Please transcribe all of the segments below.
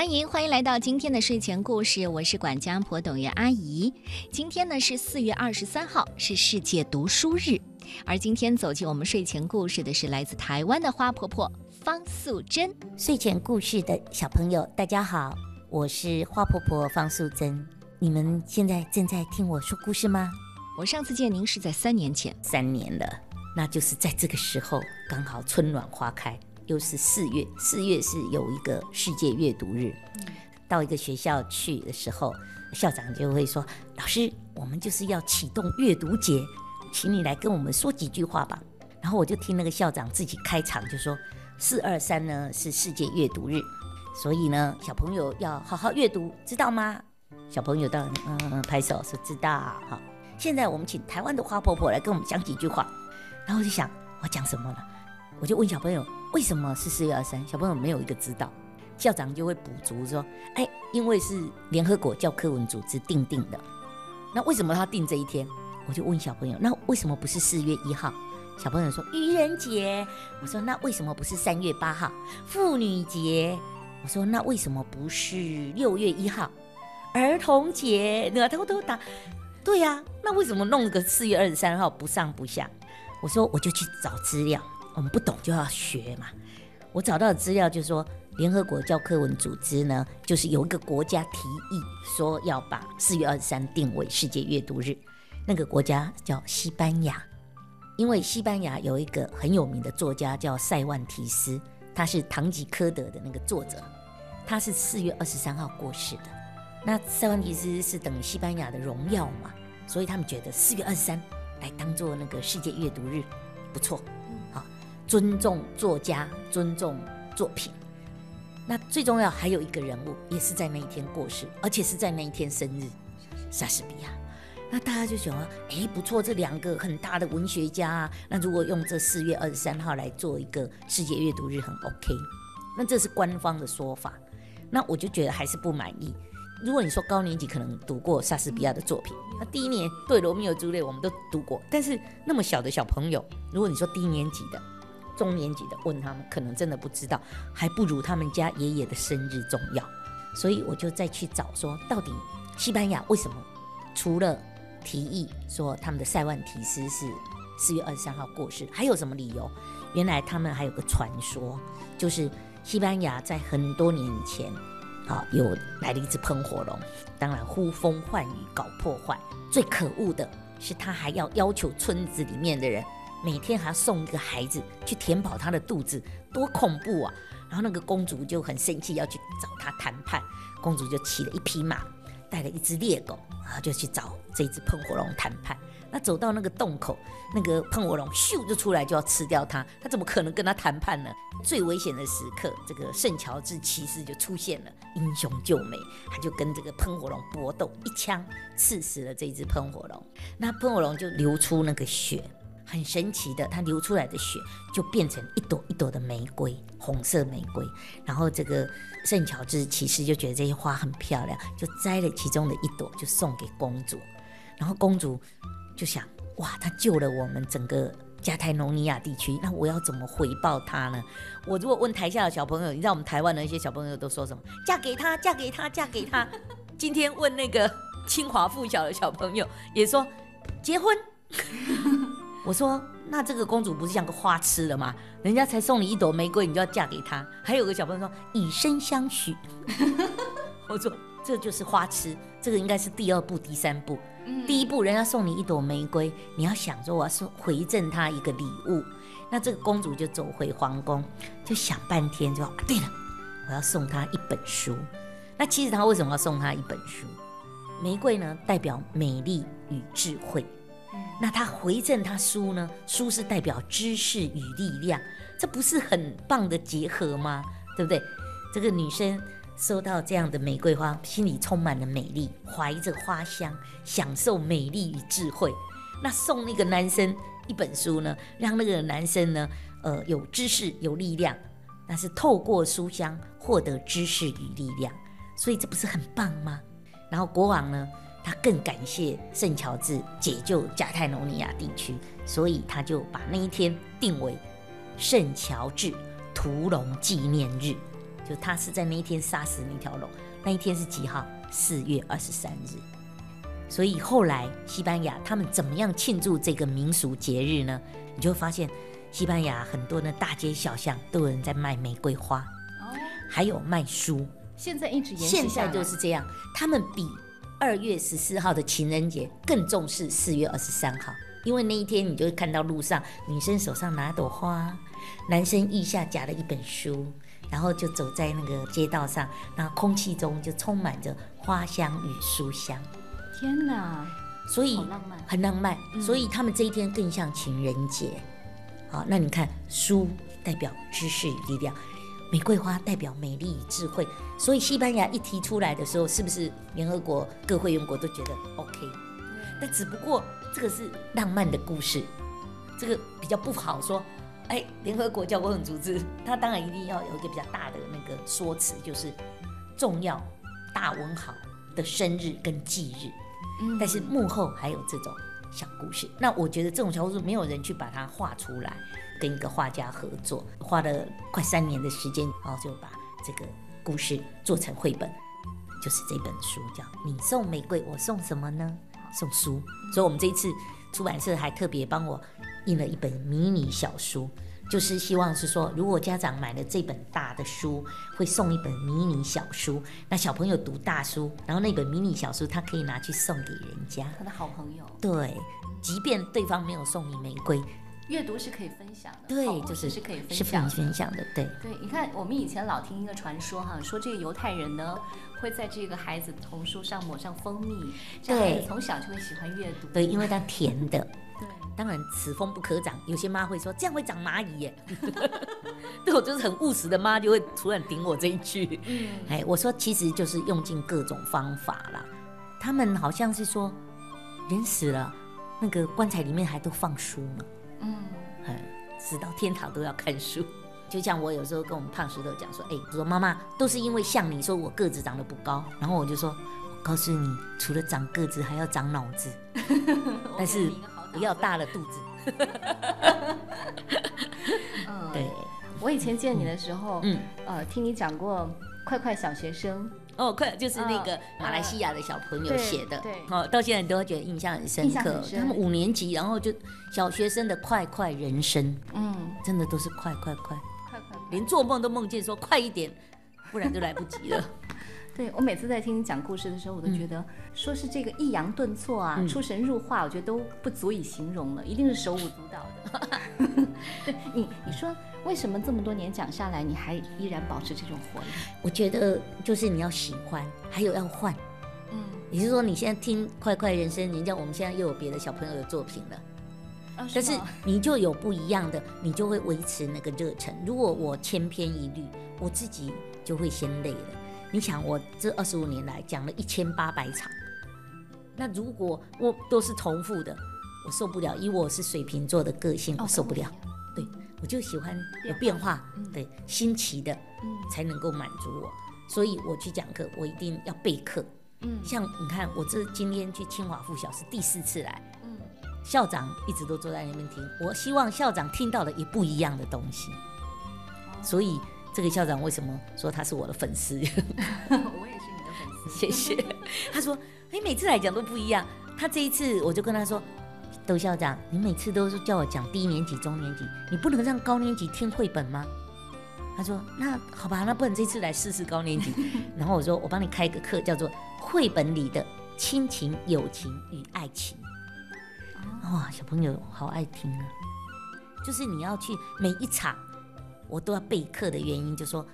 欢迎欢迎来到今天的睡前故事，我是管家婆董月阿姨。今天呢是四月二十三号，是世界读书日。而今天走进我们睡前故事的是来自台湾的花婆婆方素珍。睡前故事的小朋友，大家好，我是花婆婆方素珍。你们现在正在听我说故事吗？我上次见您是在三年前，三年了，那就是在这个时候，刚好春暖花开。又是四月，四月是有一个世界阅读日。到一个学校去的时候，校长就会说：“老师，我们就是要启动阅读节，请你来跟我们说几句话吧。”然后我就听那个校长自己开场，就说：“四二三呢是世界阅读日，所以呢小朋友要好好阅读，知道吗？”小朋友当然嗯嗯拍手说知道。好，现在我们请台湾的花婆婆来跟我们讲几句话。然后我就想，我讲什么了？我就问小朋友。为什么是四月二三？小朋友没有一个知道，校长就会补足说：“哎，因为是联合国教科文组织定定的。那为什么他定这一天？”我就问小朋友：“那为什么不是四月一号？”小朋友说：“愚人节。”我说：“那为什么不是三月八号？妇女节？”我说：“那为什么不是六月一号？儿童节？”那偷偷答：“对呀，那为什么弄个四月二十三号不上不下？”我说：“我就去找资料。”我们不懂就要学嘛。我找到的资料就是说，联合国教科文组织呢，就是有一个国家提议说要把四月二十三定为世界阅读日。那个国家叫西班牙，因为西班牙有一个很有名的作家叫塞万提斯，他是《堂吉诃德》的那个作者，他是四月二十三号过世的。那塞万提斯是等于西班牙的荣耀嘛，所以他们觉得四月二十三来当做那个世界阅读日不错。尊重作家，尊重作品。那最重要还有一个人物，也是在那一天过世，而且是在那一天生日，莎士比亚。那大家就想啊，哎，不错，这两个很大的文学家啊，那如果用这四月二十三号来做一个世界阅读日，很 OK。那这是官方的说法。那我就觉得还是不满意。如果你说高年级可能读过莎士比亚的作品，那第一年对罗密欧朱丽我们都读过，但是那么小的小朋友，如果你说低年级的。中年级的问他们，可能真的不知道，还不如他们家爷爷的生日重要。所以我就再去找，说到底西班牙为什么？除了提议说他们的塞万提斯是四月二十三号过世，还有什么？理由？原来他们还有个传说，就是西班牙在很多年以前，啊，有来了一只喷火龙，当然呼风唤雨搞破坏。最可恶的是，他还要要求村子里面的人。每天还要送一个孩子去填饱他的肚子，多恐怖啊！然后那个公主就很生气，要去找他谈判。公主就骑了一匹马，带了一只猎狗，然后就去找这只喷火龙谈判。那走到那个洞口，那个喷火龙咻就出来，就要吃掉他。他怎么可能跟他谈判呢？最危险的时刻，这个圣乔治骑士就出现了，英雄救美，他就跟这个喷火龙搏斗，一枪刺死了这只喷火龙。那喷火龙就流出那个血。很神奇的，它流出来的血就变成一朵一朵的玫瑰，红色玫瑰。然后这个圣乔治骑士就觉得这些花很漂亮，就摘了其中的一朵，就送给公主。然后公主就想：哇，他救了我们整个加泰罗尼亚地区，那我要怎么回报他呢？我如果问台下的小朋友，你知道我们台湾的一些小朋友都说什么？嫁给他，嫁给他，嫁给他。今天问那个清华附小的小朋友，也说结婚。我说，那这个公主不是像个花痴了吗？人家才送你一朵玫瑰，你就要嫁给他。还有个小朋友说以身相许，我说这就是花痴。这个应该是第二步、第三步。第一步，人家送你一朵玫瑰，你要想说我要送回赠他一个礼物。那这个公主就走回皇宫，就想半天，就对了，我要送他一本书。那其实他为什么要送他一本书？玫瑰呢，代表美丽与智慧。那他回赠他书呢？书是代表知识与力量，这不是很棒的结合吗？对不对？这个女生收到这样的玫瑰花，心里充满了美丽，怀着花香，享受美丽与智慧。那送那个男生一本书呢，让那个男生呢，呃，有知识有力量，那是透过书香获得知识与力量，所以这不是很棒吗？然后国王呢？他更感谢圣乔治解救加泰罗尼亚地区，所以他就把那一天定为圣乔治屠龙纪念日，就他是在那一天杀死那条龙。那一天是几号？四月二十三日。所以后来西班牙他们怎么样庆祝这个民俗节日呢？你就会发现，西班牙很多的大街小巷都有人在卖玫瑰花，哦，还有卖书。现在一直延续现在就是这样，他们比二月十四号的情人节更重视四月二十三号，因为那一天你就会看到路上女生手上拿朵花，男生腋下夹了一本书，然后就走在那个街道上，那空气中就充满着花香与书香。天哪！所以很浪漫。所以他们这一天更像情人节。好，那你看，书代表知识与力量。玫瑰花代表美丽与智慧，所以西班牙一提出来的时候，是不是联合国各会员国都觉得 OK？但只不过这个是浪漫的故事，这个比较不好说。哎，联合国教科文组织，它当然一定要有一个比较大的那个说辞，就是重要大文豪的生日跟忌日。嗯，但是幕后还有这种小故事。那我觉得这种小故事没有人去把它画出来。跟一个画家合作，花了快三年的时间，然后就把这个故事做成绘本，就是这本书叫《你送玫瑰，我送什么呢？送书》。所以，我们这一次出版社还特别帮我印了一本迷你小书，就是希望是说，如果家长买了这本大的书，会送一本迷你小书。那小朋友读大书，然后那本迷你小书他可以拿去送给人家，他的好朋友。对，即便对方没有送你玫瑰。阅读是可以分享的，对，就是是可以分享分享的，对。对，你看，我们以前老听一个传说哈，说这个犹太人呢会在这个孩子童书上抹上蜂蜜，这孩子，从小就会喜欢阅读，对，因为它甜的。对，当然此风不可长，有些妈会说这样会长蚂蚁耶。对我就是很务实的妈，就会突然顶我这一句。嗯，哎，我说其实就是用尽各种方法啦。他们好像是说人死了，那个棺材里面还都放书呢。嗯，死到天堂都要看书。就像我有时候跟我们胖石头讲说，哎，我说妈妈都是因为像你说我个子长得不高，然后我就说，我告诉你，除了长个子，还要长脑子，但是不要大了肚子。嗯，对，我以前见你的时候，嗯，呃，听你讲过快快小学生。哦，快就是那个马来西亚的小朋友写的，对，哦，到现在都会觉得印象很深刻。他们五年级，然后就小学生的快快人生，嗯，真的都是快快快，快快，连做梦都梦见说快一点，不然就来不及了。对我每次在听你讲故事的时候，我都觉得说是这个抑扬顿挫啊，出神入化，我觉得都不足以形容了，一定是手舞足蹈的。对 你，你说。为什么这么多年讲下来，你还依然保持这种活力？我觉得就是你要喜欢，还有要换。嗯，也就是说，你现在听《快快人生》，人家我们现在又有别的小朋友的作品了。但是你就有不一样的，你就会维持那个热忱。如果我千篇一律，我自己就会先累了。你想，我这二十五年来讲了一千八百场，那如果我都是重复的，我受不了。以我是水瓶座的个性，我受不了。对。我就喜欢有变化，对新奇的，才能够满足我。所以我去讲课，我一定要备课。嗯，像你看，我这今天去清华附小是第四次来，嗯，校长一直都坐在那边听。我希望校长听到的也不一样的东西。所以这个校长为什么说他是我的粉丝？我也是你的粉丝，谢谢。他说，你每次来讲都不一样。他这一次我就跟他说。窦校长，你每次都是叫我讲低年级、中年级，你不能让高年级听绘本吗？他说：“那好吧，那不然这次来试试高年级。”然后我说：“我帮你开一个课，叫做《绘本里的亲情、友情与爱情》。”哇，小朋友好爱听啊！就是你要去每一场，我都要备课的原因，就说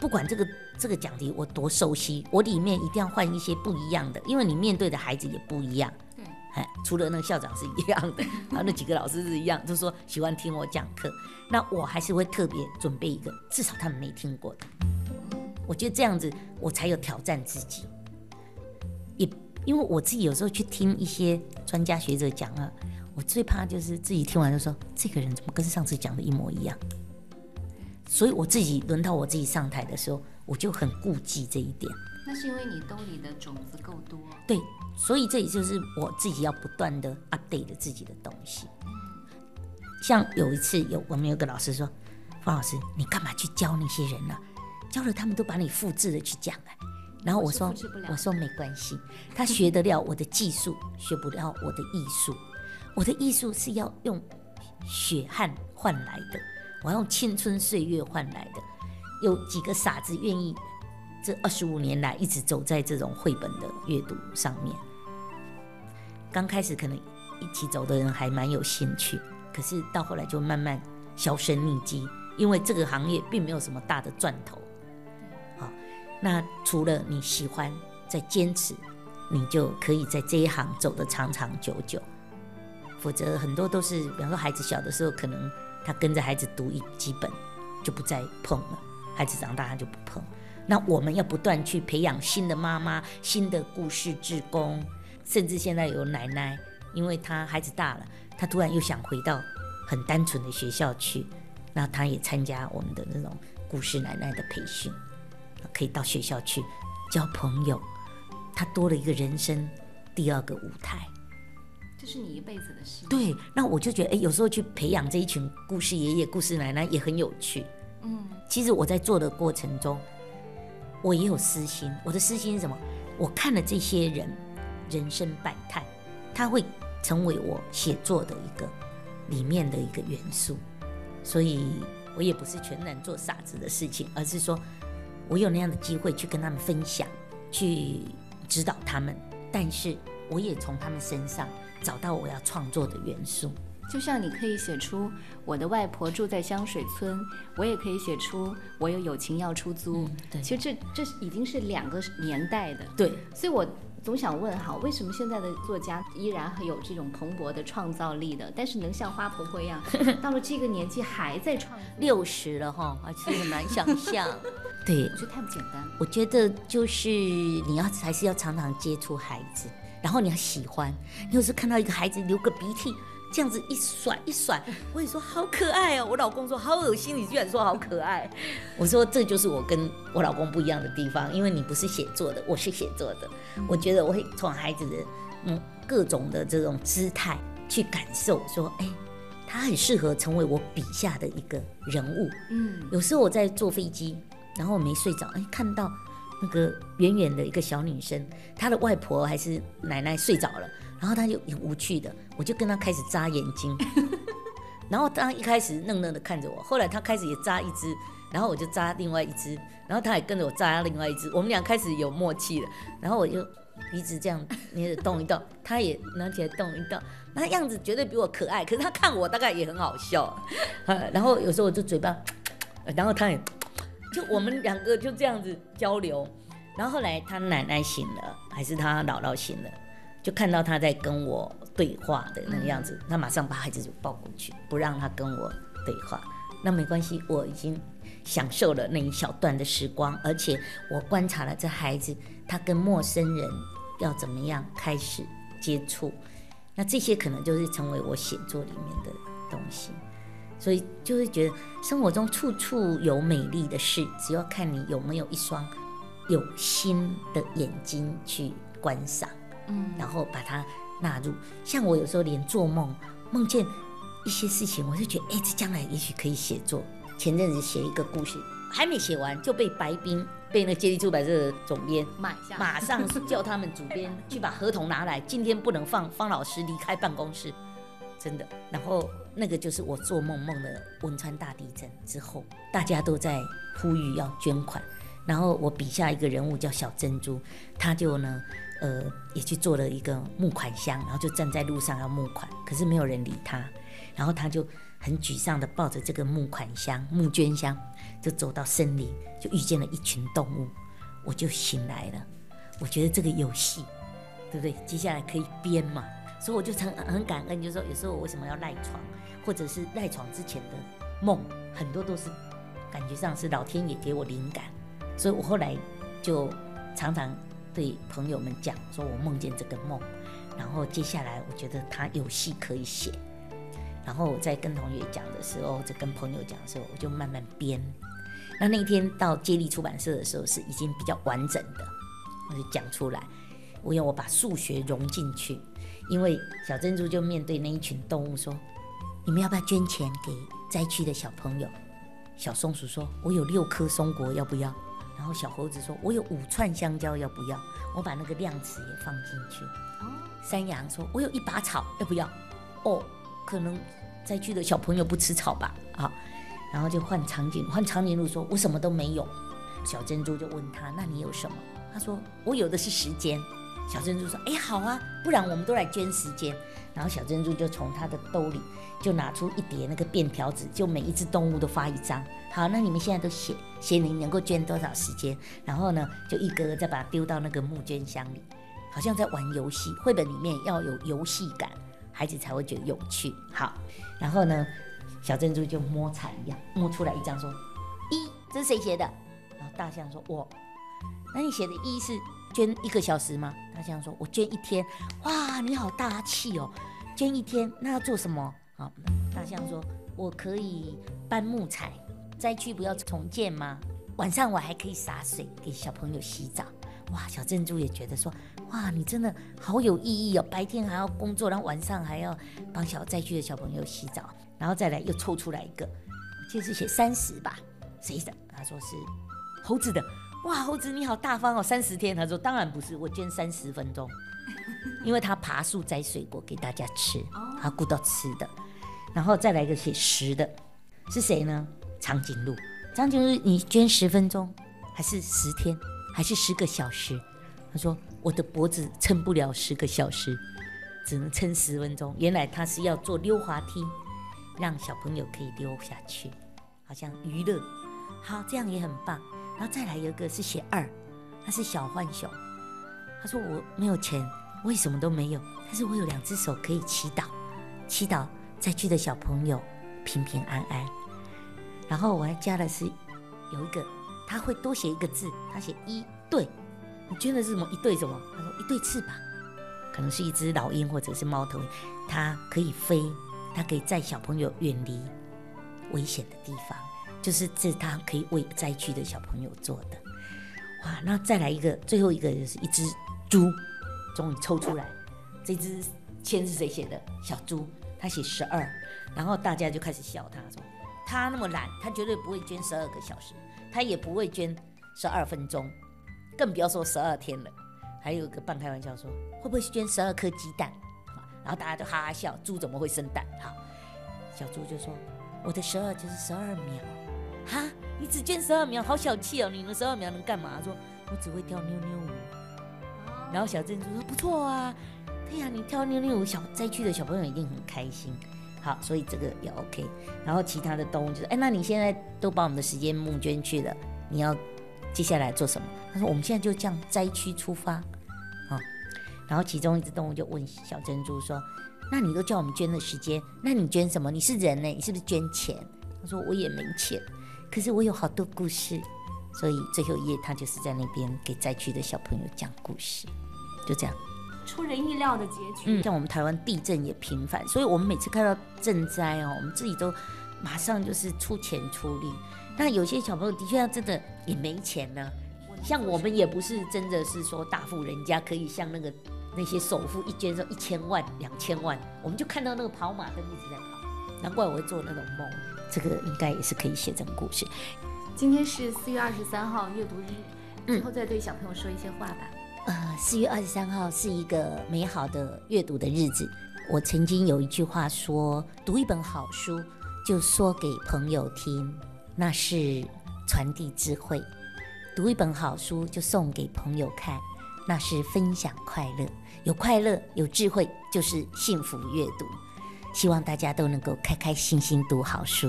不管这个这个讲题我多熟悉，我里面一定要换一些不一样的，因为你面对的孩子也不一样。哎，除了那个校长是一样的，然后那几个老师是一样，就说喜欢听我讲课。那我还是会特别准备一个，至少他们没听过的。我觉得这样子我才有挑战自己。也因为我自己有时候去听一些专家学者讲啊，我最怕就是自己听完就说这个人怎么跟上次讲的一模一样。所以我自己轮到我自己上台的时候，我就很顾忌这一点。那是因为你兜里的种子够多。对。所以这也就是我自己要不断的 update 自己的东西。像有一次有我们有个老师说，方老师你干嘛去教那些人呢？教了他们都把你复制的去讲哎。然后我说我说没关系，他学得了我的技术，学不了我的艺术。我的艺术是要用血汗换来的，我要用青春岁月换来的。有几个傻子愿意这二十五年来一直走在这种绘本的阅读上面？刚开始可能一起走的人还蛮有兴趣，可是到后来就慢慢销声匿迹，因为这个行业并没有什么大的赚头。好，那除了你喜欢在坚持，你就可以在这一行走得长长久久。否则很多都是，比方说孩子小的时候，可能他跟着孩子读一几本，就不再碰了。孩子长大他就不碰。那我们要不断去培养新的妈妈、新的故事志工，甚至现在有奶奶，因为她孩子大了，她突然又想回到很单纯的学校去，那她也参加我们的那种故事奶奶的培训，可以到学校去交朋友，她多了一个人生第二个舞台。这是你一辈子的事。对，那我就觉得，哎，有时候去培养这一群故事爷爷、故事奶奶也很有趣。嗯，其实我在做的过程中，我也有私心。我的私心是什么？我看了这些人人生百态，他会成为我写作的一个里面的一个元素。所以我也不是全然做傻子的事情，而是说我有那样的机会去跟他们分享，去指导他们，但是我也从他们身上找到我要创作的元素。就像你可以写出我的外婆住在香水村，我也可以写出我有友情要出租。嗯对其实这这已经是两个年代的。对，所以我总想问哈，为什么现在的作家依然很有这种蓬勃的创造力的，但是能像花婆婆一样，到了这个年纪还在创，六十了哈，而且很难想象。对我，觉得太不简单了。我觉得就是你要还是要常常接触孩子，然后你要喜欢。你有时候看到一个孩子流个鼻涕，这样子一甩一甩，我也说好可爱哦。我老公说好恶心，你居然说好可爱。我说这就是我跟我老公不一样的地方，因为你不是写作的，我是写作的。我觉得我会从孩子的嗯各种的这种姿态去感受，说哎，他很适合成为我笔下的一个人物。嗯，有时候我在坐飞机，然后我没睡着，哎，看到那个远远的一个小女生，她的外婆还是奶奶睡着了，然后他就很无趣的，我就跟他开始眨眼睛，然后他一开始愣愣的看着我，后来他开始也眨一只，然后我就眨另外一只，然后他也跟着我眨另外一只，我们俩开始有默契了，然后我就鼻子这样捏着动一动，他也拿起来动一动，那样子绝对比我可爱，可是他看我大概也很好笑，呃 然后有时候我就嘴巴，然后他也。就我们两个就这样子交流，然后后来他奶奶醒了，还是他姥姥醒了，就看到他在跟我对话的那个样子，他马上把孩子就抱过去，不让他跟我对话。那没关系，我已经享受了那一小段的时光，而且我观察了这孩子他跟陌生人要怎么样开始接触，那这些可能就是成为我写作里面的东西。所以就会觉得生活中处处有美丽的事，只要看你有没有一双有心的眼睛去观赏，嗯，然后把它纳入。像我有时候连做梦梦见一些事情，我就觉得，哎，这将来也许可以写作。前阵子写一个故事，还没写完就被白冰被那接力出版社的总编买下马上叫他们主编去把合同拿来，今天不能放 方老师离开办公室，真的。然后那个就是我做梦梦的汶川大地震之后，大家都在呼吁要捐款，然后我笔下一个人物叫小珍珠，他就呢，呃，也去做了一个募款箱，然后就站在路上要募款，可是没有人理他，然后他就很沮丧的抱着这个募款箱、募捐箱，就走到森林，就遇见了一群动物，我就醒来了。我觉得这个游戏，对不对？接下来可以编嘛，所以我就很很感恩，就说有时候我为什么要赖床，或者是赖床之前的梦，很多都是感觉上是老天爷给我灵感，所以我后来就常常对朋友们讲，说我梦见这个梦，然后接下来我觉得他有戏可以写，然后我在跟同学讲的时候，在跟朋友讲的时候，我就慢慢编。那那天到接力出版社的时候，是已经比较完整的，我就讲出来。我要我把数学融进去，因为小珍珠就面对那一群动物说：“你们要不要捐钱给灾区的小朋友？”小松鼠说：“我有六颗松果，要不要？”然后小猴子说：“我有五串香蕉，要不要？”我把那个量词也放进去。山羊说：“我有一把草，要不要？”哦，可能灾区的小朋友不吃草吧？啊，然后就换长颈，换长颈鹿说：“我什么都没有。”小珍珠就问他：“那你有什么？”他说：“我有的是时间。”小珍珠说：“哎，好啊，不然我们都来捐时间。”然后小珍珠就从他的兜里就拿出一叠那个便条纸，就每一只动物都发一张。好，那你们现在都写写你能够捐多少时间，然后呢，就一个个再把它丢到那个募捐箱里，好像在玩游戏。绘本里面要有游戏感，孩子才会觉得有趣。好，然后呢，小珍珠就摸彩一样摸出来一张，说：“一，这是谁写的？”然后大象说：“我。”那你写的一是捐一个小时吗？大象说：“我捐一天。”哇，你好大气哦！捐一天，那要做什么？好，大象说：“我可以搬木材。灾区不要重建吗？晚上我还可以洒水给小朋友洗澡。”哇，小珍珠也觉得说：“哇，你真的好有意义哦！白天还要工作，然后晚上还要帮小灾区的小朋友洗澡，然后再来又抽出来一个，就是写三十吧？谁的？他说是猴子的。”哇，猴子你好大方哦！三十天，他说当然不是，我捐三十分钟，因为他爬树摘水果给大家吃，他顾到吃的，然后再来一个写十的，是谁呢？长颈鹿，长颈鹿你捐十分钟，还是十天，还是十个小时？他说我的脖子撑不了十个小时，只能撑十分钟。原来他是要做溜滑梯，让小朋友可以溜下去，好像娱乐，好，这样也很棒。然后再来有一个是写二，他是小浣熊。他说我没有钱，我什么都没有，但是我有两只手可以祈祷，祈祷灾区的小朋友平平安安。然后我还加的是有一个，他会多写一个字，他写一对。你捐的是什么？一对什么？他说一对翅膀，可能是一只老鹰或者是猫头鹰，它可以飞，它可以载小朋友远离危险的地方。就是这，他可以为灾区的小朋友做的，哇！那再来一个，最后一个就是一只猪，终于抽出来，这只签是谁写的？小猪，他写十二，然后大家就开始笑他，说他那么懒，他绝对不会捐十二个小时，他也不会捐十二分钟，更不要说十二天了。还有一个半开玩笑说，会不会捐十二颗鸡蛋？然后大家都哈哈笑，猪怎么会生蛋？好，小猪就说，我的十二就是十二秒。哈，你只捐十二秒，好小气哦！你们十二秒能干嘛？说，我只会跳妞妞舞。然后小珍珠说，不错啊，对呀，你跳妞妞舞，小灾区的小朋友一定很开心。好，所以这个也 OK。然后其他的动物就说，哎，那你现在都把我们的时间募捐去了，你要接下来做什么？他说，我们现在就这样灾区出发啊。然后其中一只动物就问小珍珠说，那你都叫我们捐的时间，那你捐什么？你是人呢，你是不是捐钱？他说，我也没钱。可是我有好多故事，所以最后一页他就是在那边给灾区的小朋友讲故事，就这样，出人意料的结局。嗯，像我们台湾地震也频繁，所以我们每次看到赈灾哦，我们自己都马上就是出钱出力。但有些小朋友的确真的也没钱呢，像我们也不是真的是说大富人家可以像那个那些首富一捐说一千万两千万，我们就看到那个跑马灯一直在跑，难怪我会做那种梦。这个应该也是可以写成故事。今天是四月二十三号阅读日，最后再对小朋友说一些话吧。呃，四月二十三号是一个美好的阅读的日子。我曾经有一句话说：“读一本好书，就说给朋友听，那是传递智慧；读一本好书，就送给朋友看，那是分享快乐。有快乐，有智慧，就是幸福阅读。”希望大家都能够开开心心读好书。